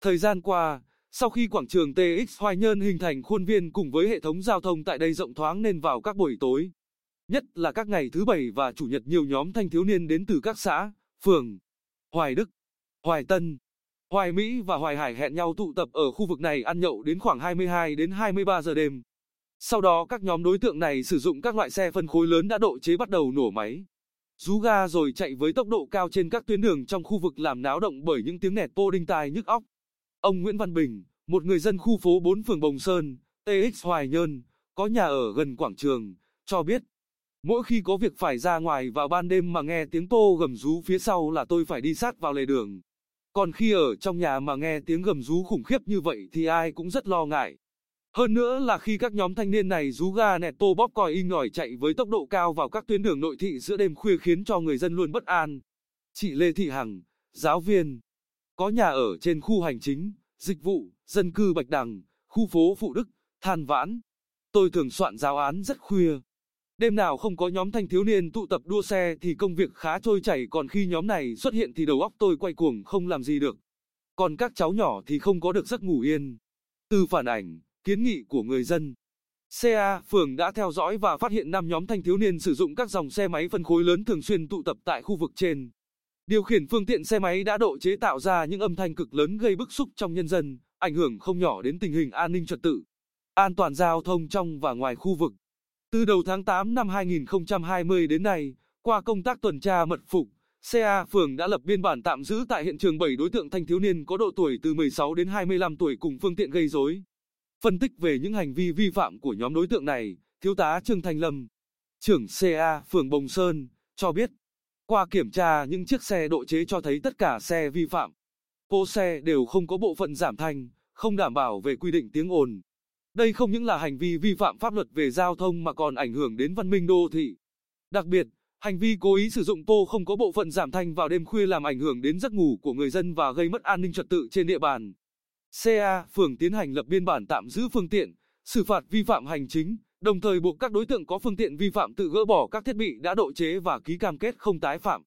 Thời gian qua, sau khi quảng trường TX Hoài Nhơn hình thành khuôn viên cùng với hệ thống giao thông tại đây rộng thoáng nên vào các buổi tối, nhất là các ngày thứ bảy và chủ nhật nhiều nhóm thanh thiếu niên đến từ các xã, phường, Hoài Đức, Hoài Tân, Hoài Mỹ và Hoài Hải hẹn nhau tụ tập ở khu vực này ăn nhậu đến khoảng 22 đến 23 giờ đêm. Sau đó các nhóm đối tượng này sử dụng các loại xe phân khối lớn đã độ chế bắt đầu nổ máy. Rú ga rồi chạy với tốc độ cao trên các tuyến đường trong khu vực làm náo động bởi những tiếng nẹt pô đinh tai nhức óc. Ông Nguyễn Văn Bình, một người dân khu phố 4 phường Bồng Sơn, TX Hoài Nhơn, có nhà ở gần quảng trường, cho biết. Mỗi khi có việc phải ra ngoài vào ban đêm mà nghe tiếng tô gầm rú phía sau là tôi phải đi sát vào lề đường. Còn khi ở trong nhà mà nghe tiếng gầm rú khủng khiếp như vậy thì ai cũng rất lo ngại. Hơn nữa là khi các nhóm thanh niên này rú ga nẹt tô bóp còi in ngòi chạy với tốc độ cao vào các tuyến đường nội thị giữa đêm khuya khiến cho người dân luôn bất an. Chị Lê Thị Hằng, giáo viên, có nhà ở trên khu hành chính, dịch vụ, dân cư Bạch Đằng, khu phố Phụ Đức, Than Vãn. Tôi thường soạn giáo án rất khuya. Đêm nào không có nhóm thanh thiếu niên tụ tập đua xe thì công việc khá trôi chảy còn khi nhóm này xuất hiện thì đầu óc tôi quay cuồng không làm gì được. Còn các cháu nhỏ thì không có được giấc ngủ yên. Từ phản ảnh, kiến nghị của người dân. CA, phường đã theo dõi và phát hiện 5 nhóm thanh thiếu niên sử dụng các dòng xe máy phân khối lớn thường xuyên tụ tập tại khu vực trên. Điều khiển phương tiện xe máy đã độ chế tạo ra những âm thanh cực lớn gây bức xúc trong nhân dân, ảnh hưởng không nhỏ đến tình hình an ninh trật tự, an toàn giao thông trong và ngoài khu vực. Từ đầu tháng 8 năm 2020 đến nay, qua công tác tuần tra mật phục, CA phường đã lập biên bản tạm giữ tại hiện trường 7 đối tượng thanh thiếu niên có độ tuổi từ 16 đến 25 tuổi cùng phương tiện gây rối. Phân tích về những hành vi vi phạm của nhóm đối tượng này, Thiếu tá Trương Thanh Lâm, trưởng CA phường Bồng Sơn, cho biết, qua kiểm tra những chiếc xe độ chế cho thấy tất cả xe vi phạm. Cô xe đều không có bộ phận giảm thanh, không đảm bảo về quy định tiếng ồn. Đây không những là hành vi vi phạm pháp luật về giao thông mà còn ảnh hưởng đến văn minh đô thị. Đặc biệt, hành vi cố ý sử dụng pô không có bộ phận giảm thanh vào đêm khuya làm ảnh hưởng đến giấc ngủ của người dân và gây mất an ninh trật tự trên địa bàn. CA, phường tiến hành lập biên bản tạm giữ phương tiện, xử phạt vi phạm hành chính, đồng thời buộc các đối tượng có phương tiện vi phạm tự gỡ bỏ các thiết bị đã độ chế và ký cam kết không tái phạm.